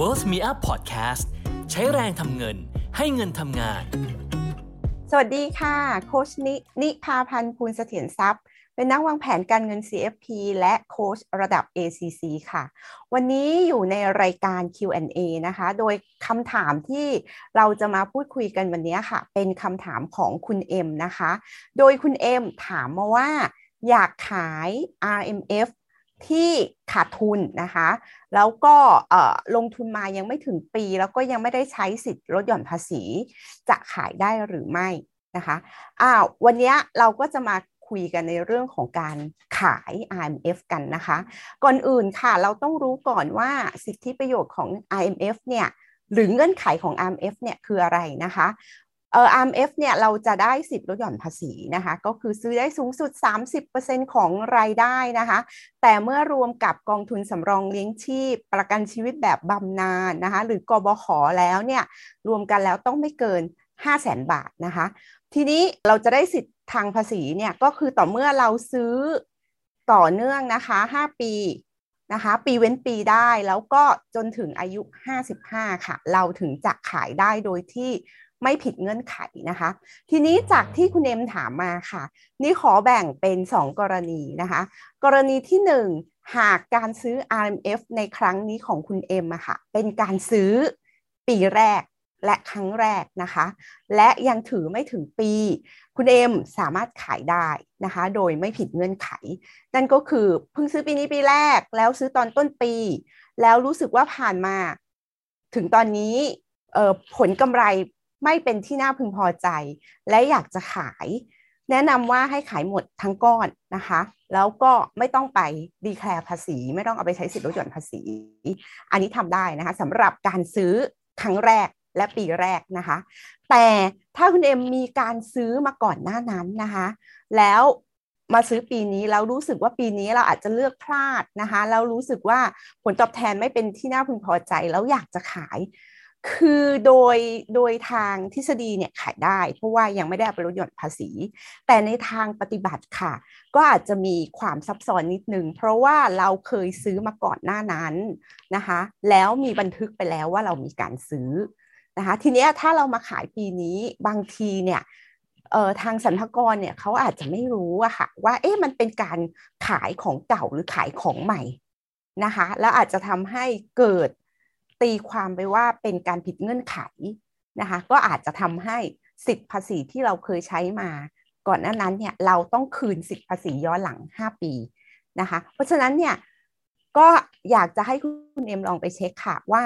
Worth Me Up Podcast ใช้แรงทำเงินให้เงินทำงาน สวัสดีค่ะ โคชนินิพาพันธ์ภูลเสถียรทรัพย์ เป็นนักวางแผนการเงิน CFP และโค้ชระดับ ACC ค่ะ วันนี้อยู่ในรายการ Q&A นะคะ โดยคำถามที่เราจะมาพูดคุยกันวันนี้ค่ะ เป็นคำถามของคุณเอ็มนะคะ โดยคุณเอ็มถามมาว่าอยากขาย RMF ที่ขาดทุนนะคะ แล้วก็ลงทุนมายังไม่ถึงปี แล้วก็ยังไม่ได้ใช้สิทธิ์ลดหย่อนภาษี จะขายได้หรือไม่นะคะอ้าววันนี้เราก็จะมาคุยกันในเรื่องของการขาย IMF กันนะคะ ก่อนอื่นค่ะเราต้องรู้ก่อนว่าสิทธิประโยชน์ของ IMF เนี่ยหรือเงื่อนไขของ IMF เนี่ยคืออะไรนะคะ เอ่อ RMF เนี่ยเราจะได้สิทธิ์ลดหย่อนภาษีนะคะ ก็คือซื้อได้สูงสุด 30%ของรายได้นะคะ แต่เมื่อรวมกับกองทุนสำรองเลี้ยงชีพ ประกันชีวิตแบบบำนาญนะคะ หรือกบขแล้วเนี่ยรวมกันแล้วต้องไม่เกิน 5 0 0แสนบาทนะคะ ทีนี้เราจะได้สิทธิ์ทางภาษีเนี่ยก็คือต่อเมื่อเราซื้อต่อเนื่องนะคะ 5 ปี นะคะ ปีเว้นปีได้แล้วก็จนถึงอายุ 55 ค่ะ เราถึงจะขายได้โดยที่ไม่ผิดเงื่อนไขนะคะ ทีนี้จากที่คุณเอ็มถามมาค่ะ นี่ขอแบ่งเป็น 2 กรณีนะคะ กรณีที่ 1 หากการซื้อ RMF ในครั้งนี้ของคุณเอ็มอะค่ะ เป็นการซื้อปีแรก และครั้งแรกนะคะ และยังถือไม่ถึงปี คุณเอ็มสามารถขายได้นะคะ โดยไม่ผิดเงื่อนไข นั่นก็คือเพิ่งซื้อปีนี้ปีแรก แล้วซื้อตอนต้นปี แล้วรู้สึกว่าผ่านมา ถึงตอนนี้ผลกำไรไม่เป็นที่น่าพึงพอใจ และอยากจะขาย แนะนำว่าให้ขายหมดทั้งก้อนนะคะ แล้วก็ไม่ต้องไปดีแคลร์ภาษี ไม่ต้องเอาไปใช้สิทธิลดหย่อนภาษี อันนี้ทำได้นะคะสำหรับการซื้อครั้งแรก และปีแรกนะคะ แต่ถ้าคุณเอ็มมีการซื้อมาก่อนหน้านั้นนะคะ แล้วมาซื้อปีนี้แล้วรู้สึกว่าปีนี้เราอาจจะเลือกพลาดนะคะแล้วรู้สึกว่าผลตอบแทนไม่เป็นที่น่าพึงพอใจแล้วอยากจะขาย คือโดยโดยทางทฤษฎีเนี่ยขายได้ เพราะว่ายังไม่ได้ไปลดหย่อนภาษี แต่ในทางปฏิบัติค่ะ ก็อาจจะมีความซับซ้อนนิดนึง เพราะว่าเราเคยซื้อมาก่อนหน้านั้นนะคะ แล้วมีบันทึกไปแล้วว่าเรามีการซื้อ นะคะทีนี้ถ้าเรามาขายปีนี้บางทีเนี่ยเอ่อทางสรรพากรเนี่ยเขาอาจจะไม่รู้อะค่ะว่าเอ๊ะมันเป็นการขายของเก่าหรือขายของใหม่นะคะแล้วอาจจะทำให้เกิดตีความไปว่าเป็นการผิดเงื่อนไขนะคะก็อาจจะทำให้สิทธิภาษีที่เราเคยใช้มา ก่อนหน้านั้นเนี่ยเราต้องคืนสิทธิภาษีย้อนหลัง 5 ปีนะคะเพราะฉะนั้นเนี่ยก็อยากจะให้คุณเอ็มลองไปเช็คค่ะว่า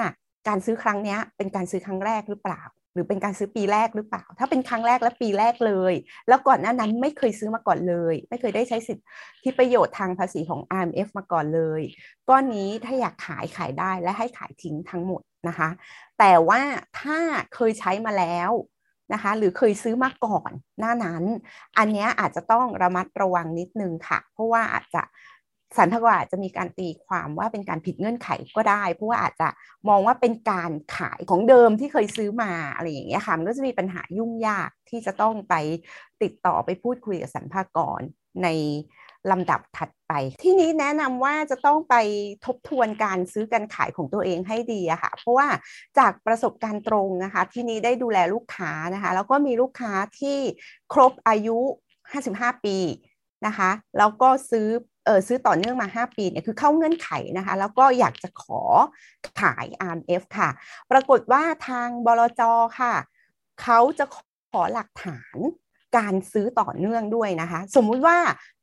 การซื้อครั้งนี้เป็นการซื้อครั้งแรกหรือเปล่า หรือเป็นการซื้อปีแรกหรือเปล่า ถ้าเป็นครั้งแรกและปีแรกเลย แล้วก่อนหน้านั้นไม่เคยซื้อมาก่อนเลย ไม่เคยได้ใช้สิทธิที่ประโยชน์ทางภาษีของ IMF มาก่อนเลย ก้อนนี้ถ้าอยากขายขายได้และให้ขายทิ้งทั้งหมดนะคะ แต่ว่าถ้าเคยใช้มาแล้วนะคะ หรือเคยซื้อมาก่อนหน้านั้น อันนี้อาจจะต้องระมัดระวังนิดนึงค่ะ เพราะว่าอาจจะ สันทกว่าจะมีการตีความว่าเป็นการผิดเงื่อนไขก็ได้ เพราะว่าอาจจะมองว่าเป็นการขายของเดิมที่เคยซื้อมาอะไรอย่างเงี้ยค่ะมันก็จะมีปัญหายุ่งยากที่จะต้องไปติดต่อไปพูดคุยกับสรรพากรในลำดับถัดไป ที่นี้แนะนำว่าจะต้องไปทบทวนการซื้อการขายของตัวเองให้ดีอะค่ะ เพราะว่าจากประสบการณ์ตรงนะคะ ที่นี้ได้ดูแลลูกค้านะคะ แล้วก็มีลูกค้าที่ครบอายุ 55 ปีนะคะ แล้วก็ซื้อ เออซื้อต่อเนื่องมา 5 ปีเนี่ยคือเข้าเงื่อนไขนะคะ แล้วก็อยากจะขอขาย RMF ค่ะ ปรากฏว่าทางบลจค่ะ เขาจะขอหลักฐานการซื้อต่อเนื่องด้วยนะคะ สมมุติว่า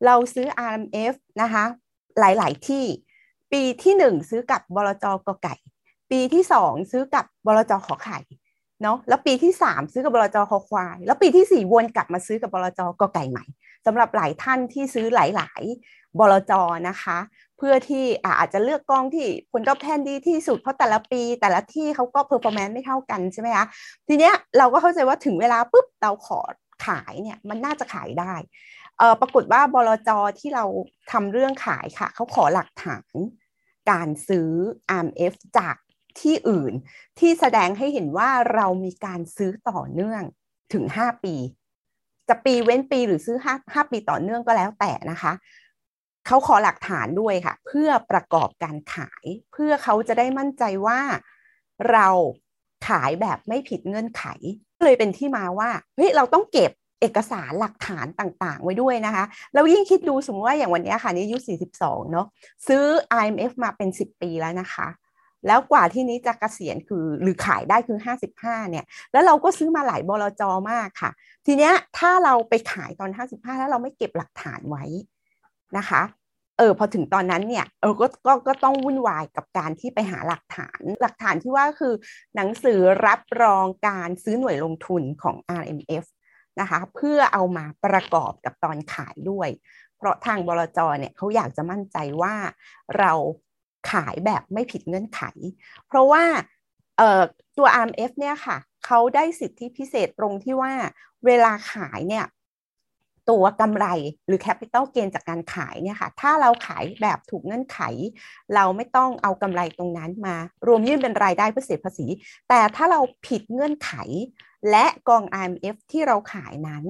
เราซื้อ RMF นะคะ หลาย ๆ ที่ปีที่ 1 ซื้อกับบลจ. กไก่ ปีที่ 2 ซื้อกับบลจ. ข ไข่เนาะแล้วปีที่ 3 ซื้อกับบลจ. ค ควาย แล้วปีที่ 4 วนกลับมาซื้อกับบลจ. กไก่ใหม่ สำหรับหลายท่านที่ซื้อหลาย ๆ บลจ. นะคะ เพื่อที่อาจจะเลือกกองที่ผลตอบแทนดีที่สุดเพราะแต่ละปี แต่ละที่เขาก็ performance ไม่เท่ากันใช่ไหมคะทีเนี้ยเราก็เข้าใจว่าถึงเวลาปุ๊บเราขอขายเนี่ยมันน่าจะขายได้เออปรากฏว่าบลจที่เราทำเรื่องขายค่ะเขาขอหลักฐานการซื้อ RMF จากที่อื่นที่แสดงให้เห็นว่าเรามีการซื้อต่อเนื่องถึง 5 ปี จะปีเว้นปีหรือซื้อ5 5ปีต่อเนื่องก็แล้วแต่นะคะเขาขอหลักฐานด้วยค่ะ เพื่อประกอบการขาย เพื่อเขาจะได้มั่นใจว่าเราขายแบบไม่ผิดเงื่อนไข เลยเป็นที่มาว่าเฮ้ยเราต้องเก็บเอกสารหลักฐานต่างๆ ไว้ด้วยนะคะ แล้วยิ่งคิดดูสมมติว่าอย่างวันนี้ค่ะนี่อายุ 42 เนาะซื้อ IMF มาเป็น 10 ปีแล้วนะคะ แล้วกว่าที่นี้จะกะเกษียณคือหรือขายได้คือ 55 เนี่ย แล้วเราก็ซื้อมาหลายบลจมากค่ะ ทีเนี้ยถ้าเราไปขายตอน 55 แล้วเราไม่เก็บหลักฐานไว้นะคะเออพอถึงตอนนั้นเนี่ยเออก็ก็ก็ต้องวุ่นวายกับการที่ไปหาหลักฐาน หลักฐานที่ว่าคือหนังสือรับรองการซื้อหน่วยลงทุนของ RMF นะคะเพื่อเอามาประกอบกับตอนขายด้วย เพราะทางบลจเนี่ยเขาอยากจะมั่นใจว่าเรา ขายแบบไม่ผิดเงื่อนไข เพราะว่าตัว RMF เนี่ยค่ะเขาได้สิทธิพิเศษตรงที่ว่าเวลาขายเนี่ยตัวกำไรหรือแคปิตอลเกนจากการขายเนี่ยค่ะ ถ้าเราขายแบบถูกเงื่อนไข เราไม่ต้องเอากำไรตรงนั้นมา รวมยื่นเป็นรายได้เพื่อเสียภาษี แต่ถ้าเราผิดเงื่อนไข และกอง IMF ที่เราขายนั้น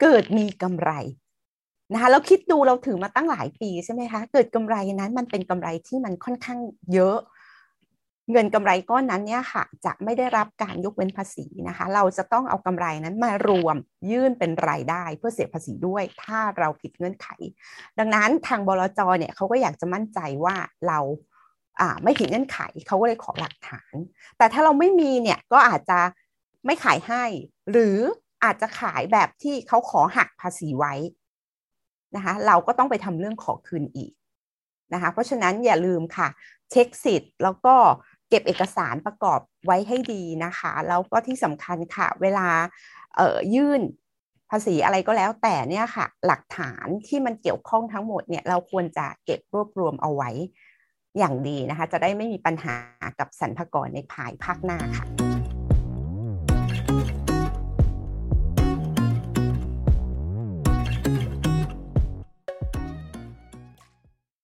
เกิดมีกำไร นะคะเราคิดดูเราถือมาตั้งหลายปีใช่ไหมคะเกิดกำไรนั้นมันเป็นกำไรที่มันค่อนข้างเยอะ เงินกำไรก้อนนั้นเนี่ยค่ะ จะไม่ได้รับการยกเว้นภาษีนะคะ เราจะต้องเอากำไรนั้นมารวมยื่นเป็นรายได้เพื่อเสียภาษีด้วย ถ้าเราผิดเงื่อนไข ดังนั้นทางบลจเนี่ยเขาก็อยากจะมั่นใจว่าเราอ่าไม่ผิดเงื่อนไขเขาก็เลยขอหลักฐาน แต่ถ้าเราไม่มีเนี่ยก็อาจจะไม่ขายให้ หรืออาจจะขายแบบที่เขาขอหักภาษีไว้ นะคะเราก็ต้องไปทำเรื่องขอคืนอีกนะคะเพราะฉะนั้นอย่าลืมค่ะ เช็คสิทธิ์แล้วก็เก็บเอกสารประกอบไว้ให้ดีนะคะ แล้วก็ที่สำคัญค่ะ เวลาเอ่อยื่นภาษีอะไรก็แล้วแต่เนี่ยค่ะ หลักฐานที่มันเกี่ยวข้องทั้งหมดเนี่ยเราควรจะเก็บรวบรวมเอาไว้อย่างดีนะคะ จะได้ไม่มีปัญหากับสรรพากรในภายภาคหน้าค่ะ